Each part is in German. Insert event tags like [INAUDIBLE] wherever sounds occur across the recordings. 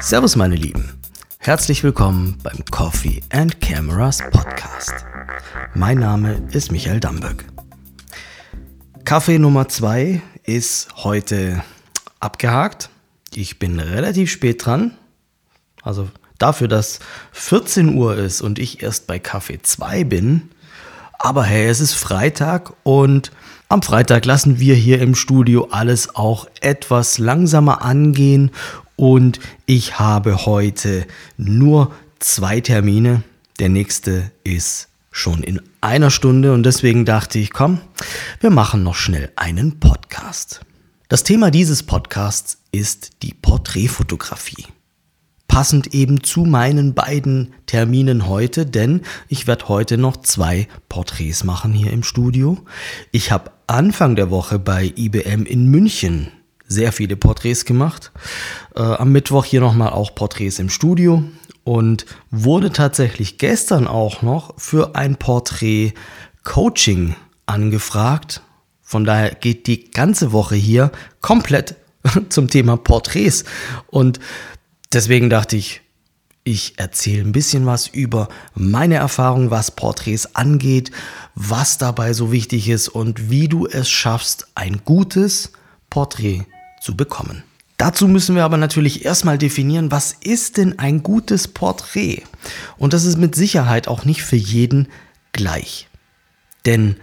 Servus meine Lieben, herzlich willkommen beim Coffee and Cameras Podcast. Mein Name ist Michael Damböck. Kaffee Nummer 2 ist heute abgehakt. Ich bin relativ spät dran. Also dafür, dass 14 Uhr ist und ich erst bei Kaffee 2 bin. Aber hey, es ist Freitag und am Freitag lassen wir hier im Studio alles auch etwas langsamer angehen und ich habe heute nur zwei Termine. Der nächste ist schon in einer Stunde und deswegen dachte ich, komm, wir machen noch schnell einen Podcast. Das Thema dieses Podcasts ist die Porträtfotografie. Passend eben zu meinen beiden Terminen heute, denn ich werde heute noch zwei Porträts machen hier im Studio. Ich habe Anfang der Woche bei IBM in München sehr viele Porträts gemacht. Äh, am Mittwoch hier nochmal auch Porträts im Studio und wurde tatsächlich gestern auch noch für ein Porträt Coaching angefragt von daher geht die ganze Woche hier komplett [LAUGHS] zum Thema Porträts. Und deswegen dachte ich, ich erzähle ein bisschen was über meine Erfahrung, was Porträts angeht, was dabei so wichtig ist und wie du es schaffst, ein gutes Porträt zu bekommen. Dazu müssen wir aber natürlich erstmal definieren, was ist denn ein gutes Porträt? Und das ist mit Sicherheit auch nicht für jeden gleich. Denn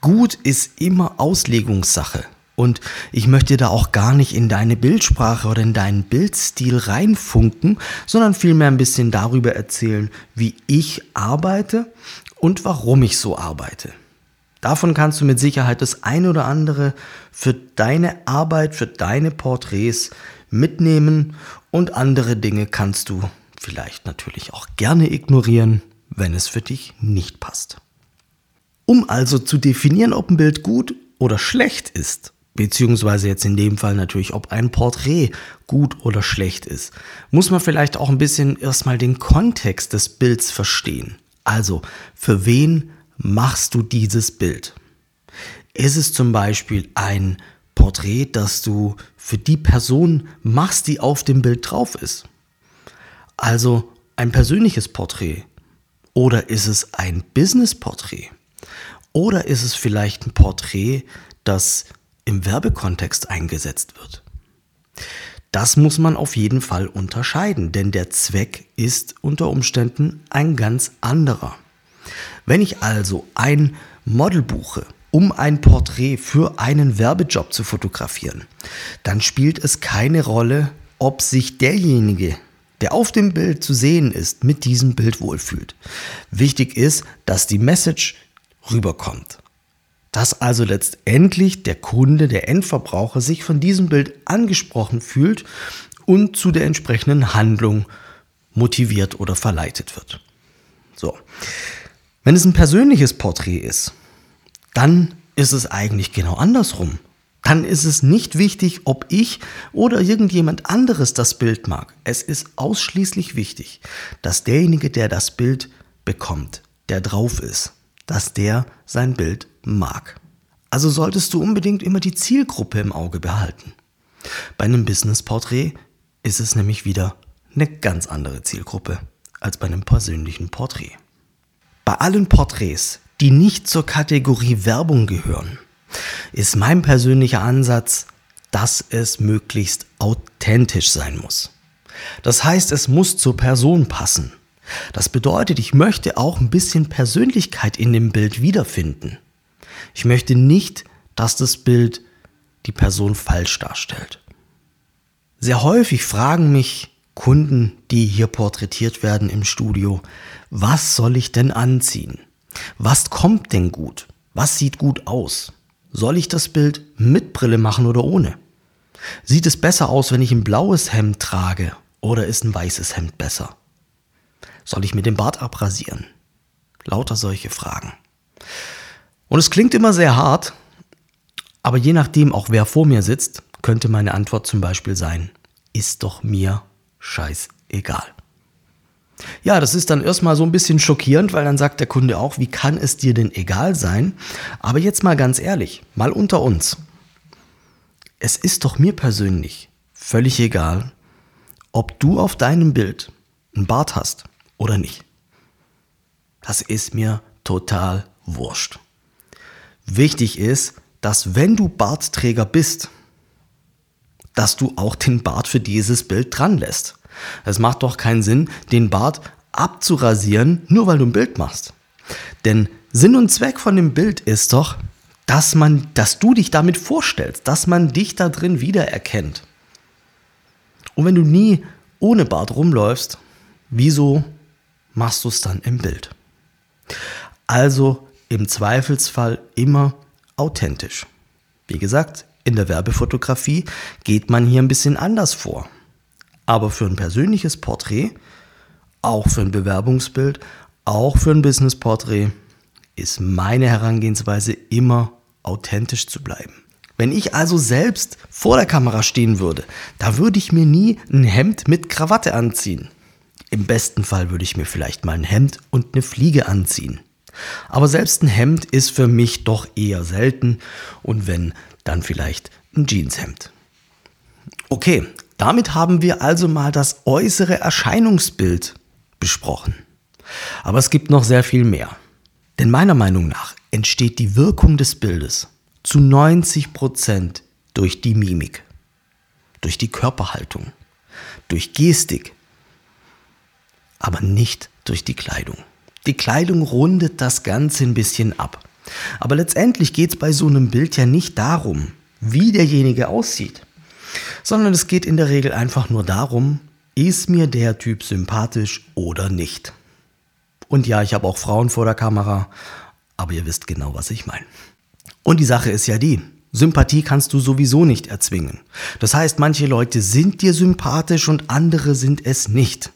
Gut ist immer Auslegungssache. Und ich möchte da auch gar nicht in deine Bildsprache oder in deinen Bildstil reinfunken, sondern vielmehr ein bisschen darüber erzählen, wie ich arbeite und warum ich so arbeite. Davon kannst du mit Sicherheit das eine oder andere für deine Arbeit, für deine Porträts mitnehmen und andere Dinge kannst du vielleicht natürlich auch gerne ignorieren, wenn es für dich nicht passt. Um also zu definieren, ob ein Bild gut oder schlecht ist, beziehungsweise jetzt in dem Fall natürlich, ob ein Porträt gut oder schlecht ist, muss man vielleicht auch ein bisschen erstmal den Kontext des Bilds verstehen. Also, für wen machst du dieses Bild? Ist es zum Beispiel ein Porträt, das du für die Person machst, die auf dem Bild drauf ist? Also ein persönliches Porträt? Oder ist es ein Business-Porträt? Oder ist es vielleicht ein Porträt, das im Werbekontext eingesetzt wird? Das muss man auf jeden Fall unterscheiden, denn der Zweck ist unter Umständen ein ganz anderer. Wenn ich also ein Model buche, um ein Porträt für einen Werbejob zu fotografieren, dann spielt es keine Rolle, ob sich derjenige, der auf dem Bild zu sehen ist, mit diesem Bild wohlfühlt. Wichtig ist, dass die Message rüberkommt. Dass also letztendlich der Kunde, der Endverbraucher sich von diesem Bild angesprochen fühlt und zu der entsprechenden Handlung motiviert oder verleitet wird. So. Wenn es ein persönliches Porträt ist, dann ist es eigentlich genau andersrum. Dann ist es nicht wichtig, ob ich oder irgendjemand anderes das Bild mag. Es ist ausschließlich wichtig, dass derjenige, der das Bild bekommt, der drauf ist, dass der sein Bild mag. Also solltest du unbedingt immer die Zielgruppe im Auge behalten. Bei einem Business-Porträt ist es nämlich wieder eine ganz andere Zielgruppe als bei einem persönlichen Porträt. Bei allen Porträts, die nicht zur Kategorie Werbung gehören, ist mein persönlicher Ansatz, dass es möglichst authentisch sein muss. Das heißt, es muss zur Person passen. Das bedeutet, ich möchte auch ein bisschen Persönlichkeit in dem Bild wiederfinden. Ich möchte nicht, dass das Bild die Person falsch darstellt. Sehr häufig fragen mich Kunden, die hier porträtiert werden im Studio, was soll ich denn anziehen? Was kommt denn gut? Was sieht gut aus? Soll ich das Bild mit Brille machen oder ohne? Sieht es besser aus, wenn ich ein blaues Hemd trage oder ist ein weißes Hemd besser? Soll ich mir den Bart abrasieren? Lauter solche Fragen. Und es klingt immer sehr hart, aber je nachdem auch wer vor mir sitzt, könnte meine Antwort zum Beispiel sein, ist doch mir scheißegal. Ja, das ist dann erstmal so ein bisschen schockierend, weil dann sagt der Kunde auch, wie kann es dir denn egal sein? Aber jetzt mal ganz ehrlich, mal unter uns. es ist doch mir persönlich völlig egal, ob du auf deinem Bild einen Bart hast oder nicht. Das ist mir total wurscht. Wichtig ist, dass wenn du Bartträger bist, dass du auch den Bart für dieses Bild dran lässt. Es macht doch keinen Sinn, den Bart abzurasieren, nur weil du ein Bild machst. Denn Sinn und Zweck von dem Bild ist doch, dass man, dass du dich damit vorstellst, dass man dich da drin wiedererkennt. Und wenn du nie ohne Bart rumläufst, wieso machst du es dann im Bild? Also im Zweifelsfall immer authentisch. Wie gesagt, in der Werbefotografie geht man hier ein bisschen anders vor. Aber für ein persönliches Porträt, auch für ein Bewerbungsbild, auch für ein Businessporträt ist meine Herangehensweise immer authentisch zu bleiben. Wenn ich also selbst vor der Kamera stehen würde, da würde ich mir nie ein Hemd mit Krawatte anziehen. Im besten Fall würde ich mir vielleicht mal ein Hemd und eine Fliege anziehen. Aber selbst ein Hemd ist für mich doch eher selten und wenn, dann vielleicht ein Jeanshemd. Okay, damit haben wir also mal das äußere Erscheinungsbild besprochen. Aber es gibt noch sehr viel mehr. Denn meiner Meinung nach entsteht die Wirkung des Bildes zu 90 Prozent durch die Mimik, durch die Körperhaltung, durch Gestik, aber nicht durch die Kleidung. Die Kleidung rundet das Ganze ein bisschen ab. Aber letztendlich geht es bei so einem Bild ja nicht darum, wie derjenige aussieht, sondern es geht in der Regel einfach nur darum, ist mir der Typ sympathisch oder nicht. Und ja, ich habe auch Frauen vor der Kamera, aber ihr wisst genau, was ich meine. Und die Sache ist ja die, Sympathie kannst du sowieso nicht erzwingen. Das heißt, manche Leute sind dir sympathisch und andere sind es nicht.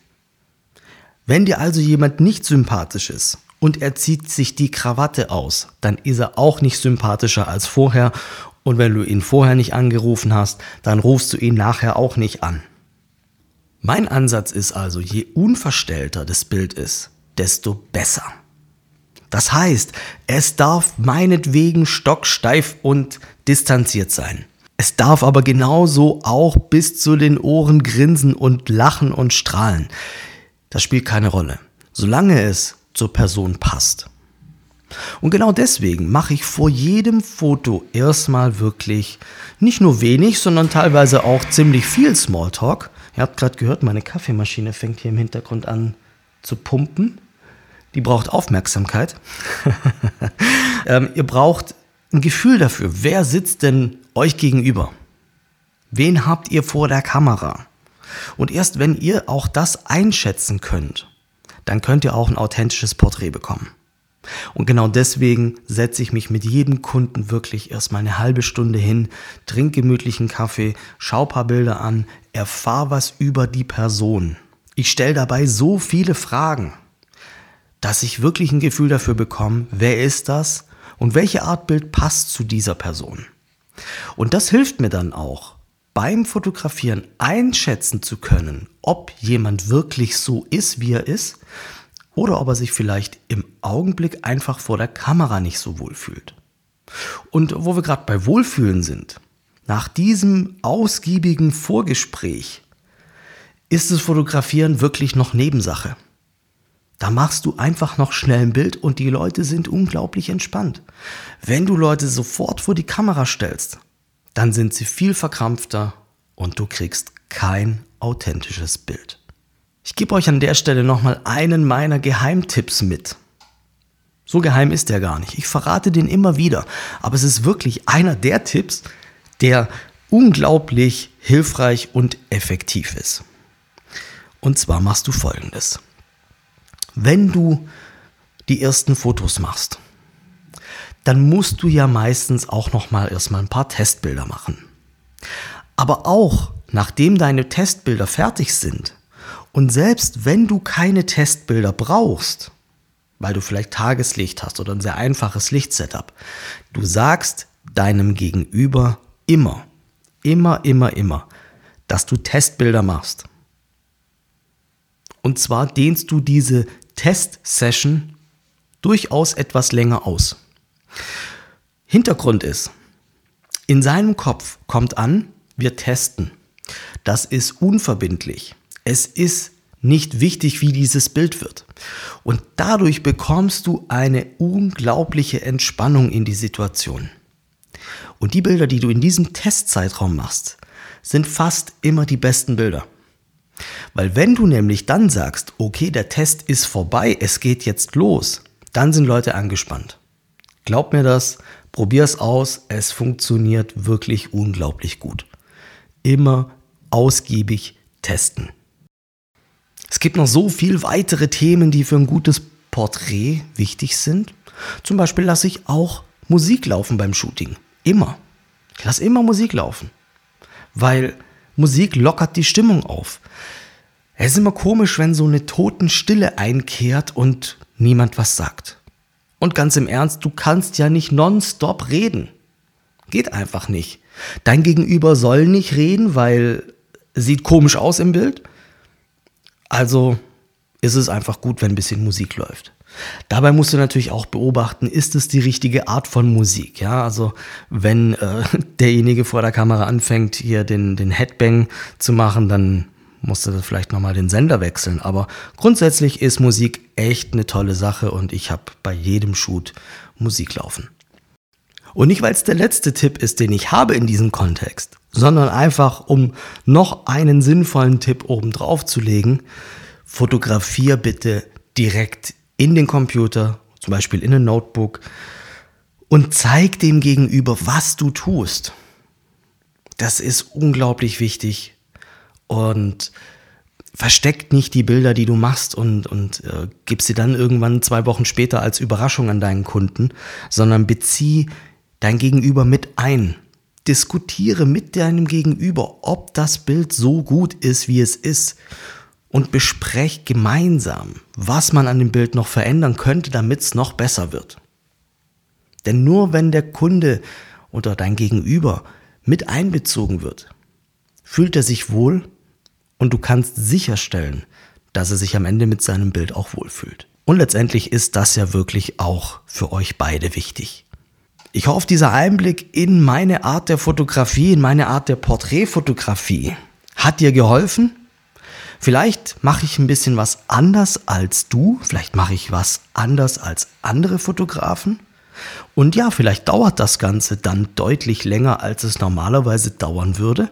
Wenn dir also jemand nicht sympathisch ist und er zieht sich die Krawatte aus, dann ist er auch nicht sympathischer als vorher. Und wenn du ihn vorher nicht angerufen hast, dann rufst du ihn nachher auch nicht an. Mein Ansatz ist also, je unverstellter das Bild ist, desto besser. Das heißt, es darf meinetwegen stocksteif und distanziert sein. Es darf aber genauso auch bis zu den Ohren grinsen und lachen und strahlen. Das spielt keine Rolle, solange es zur Person passt. Und genau deswegen mache ich vor jedem Foto erstmal wirklich nicht nur wenig, sondern teilweise auch ziemlich viel Smalltalk. Ihr habt gerade gehört, meine Kaffeemaschine fängt hier im Hintergrund an zu pumpen. Die braucht Aufmerksamkeit. [LAUGHS] ähm, ihr braucht ein Gefühl dafür, wer sitzt denn euch gegenüber? Wen habt ihr vor der Kamera? Und erst wenn ihr auch das einschätzen könnt, dann könnt ihr auch ein authentisches Porträt bekommen. Und genau deswegen setze ich mich mit jedem Kunden wirklich erstmal eine halbe Stunde hin, trinke gemütlichen Kaffee, schau paar Bilder an, erfahre was über die Person. Ich stelle dabei so viele Fragen, dass ich wirklich ein Gefühl dafür bekomme, wer ist das und welche Art Bild passt zu dieser Person. Und das hilft mir dann auch, beim Fotografieren einschätzen zu können, ob jemand wirklich so ist, wie er ist, oder ob er sich vielleicht im Augenblick einfach vor der Kamera nicht so wohl fühlt. Und wo wir gerade bei Wohlfühlen sind, nach diesem ausgiebigen Vorgespräch ist das Fotografieren wirklich noch Nebensache. Da machst du einfach noch schnell ein Bild und die Leute sind unglaublich entspannt. Wenn du Leute sofort vor die Kamera stellst, dann sind sie viel verkrampfter und du kriegst kein authentisches Bild. Ich gebe euch an der Stelle nochmal einen meiner Geheimtipps mit. So geheim ist der gar nicht. Ich verrate den immer wieder. Aber es ist wirklich einer der Tipps, der unglaublich hilfreich und effektiv ist. Und zwar machst du folgendes. Wenn du die ersten Fotos machst, dann musst du ja meistens auch noch mal erstmal ein paar Testbilder machen. Aber auch nachdem deine Testbilder fertig sind und selbst wenn du keine Testbilder brauchst, weil du vielleicht Tageslicht hast oder ein sehr einfaches Lichtsetup, du sagst deinem Gegenüber immer, immer, immer, immer, dass du Testbilder machst. Und zwar dehnst du diese Testsession durchaus etwas länger aus. Hintergrund ist, In seinem Kopf kommt an, wir testen. Das ist unverbindlich. Es ist nicht wichtig, wie dieses Bild wird. Und dadurch bekommst du eine unglaubliche Entspannung in die Situation. Und die Bilder, die du in diesem Testzeitraum machst, sind fast immer die besten Bilder. Weil wenn du nämlich dann sagst, okay, der Test ist vorbei, es geht jetzt los, dann sind Leute angespannt. Glaub mir das, probier es aus, es funktioniert wirklich unglaublich gut. Immer ausgiebig testen. Es gibt noch so viel weitere Themen, die für ein gutes Porträt wichtig sind. Zum Beispiel lasse ich auch Musik laufen beim Shooting. Immer. Ich lasse immer Musik laufen. Weil Musik lockert die Stimmung auf. Es ist immer komisch, wenn so eine Totenstille einkehrt und niemand was sagt. Und ganz im Ernst, du kannst ja nicht nonstop reden. Geht einfach nicht. Dein Gegenüber soll nicht reden, weil sieht komisch aus im Bild. Also ist es einfach gut, wenn ein bisschen Musik läuft. Dabei musst du natürlich auch beobachten, ist es die richtige Art von Musik? Ja, also wenn äh, [LAUGHS] derjenige vor der Kamera anfängt, hier den, den Headbang zu machen, dann musste vielleicht nochmal den Sender wechseln. Aber grundsätzlich ist Musik echt eine tolle Sache und ich habe bei jedem Shoot Musik laufen. Und nicht, weil es der letzte Tipp ist, den ich habe in diesem Kontext, sondern einfach, um noch einen sinnvollen Tipp obendrauf zu legen, fotografier bitte direkt in den Computer, zum Beispiel in ein Notebook, und zeig dem Gegenüber, was du tust. Das ist unglaublich wichtig und versteckt nicht die Bilder, die du machst und, und äh, gib sie dann irgendwann zwei Wochen später als Überraschung an deinen Kunden, sondern bezieh dein Gegenüber mit ein. Diskutiere mit deinem Gegenüber, ob das Bild so gut ist, wie es ist. Und besprech gemeinsam, was man an dem Bild noch verändern könnte, damit es noch besser wird. Denn nur wenn der Kunde oder dein Gegenüber mit einbezogen wird, fühlt er sich wohl und du kannst sicherstellen, dass er sich am Ende mit seinem Bild auch wohlfühlt. Und letztendlich ist das ja wirklich auch für euch beide wichtig. Ich hoffe, dieser Einblick in meine Art der Fotografie, in meine Art der Porträtfotografie hat dir geholfen. Vielleicht mache ich ein bisschen was anders als du, vielleicht mache ich was anders als andere Fotografen. Und ja, vielleicht dauert das Ganze dann deutlich länger, als es normalerweise dauern würde.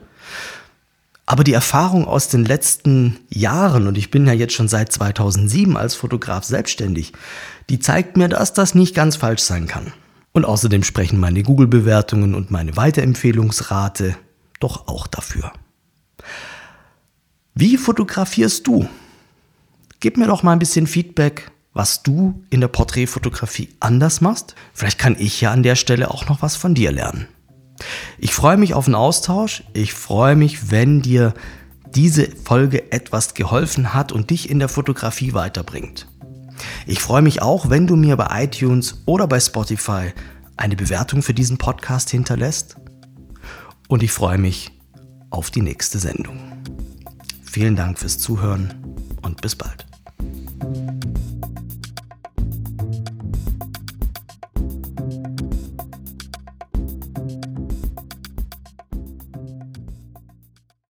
Aber die Erfahrung aus den letzten Jahren, und ich bin ja jetzt schon seit 2007 als Fotograf selbstständig, die zeigt mir, dass das nicht ganz falsch sein kann. Und außerdem sprechen meine Google-Bewertungen und meine Weiterempfehlungsrate doch auch dafür. Wie fotografierst du? Gib mir doch mal ein bisschen Feedback, was du in der Porträtfotografie anders machst. Vielleicht kann ich ja an der Stelle auch noch was von dir lernen. Ich freue mich auf den Austausch. Ich freue mich, wenn dir diese Folge etwas geholfen hat und dich in der Fotografie weiterbringt. Ich freue mich auch, wenn du mir bei iTunes oder bei Spotify eine Bewertung für diesen Podcast hinterlässt. Und ich freue mich auf die nächste Sendung. Vielen Dank fürs Zuhören und bis bald.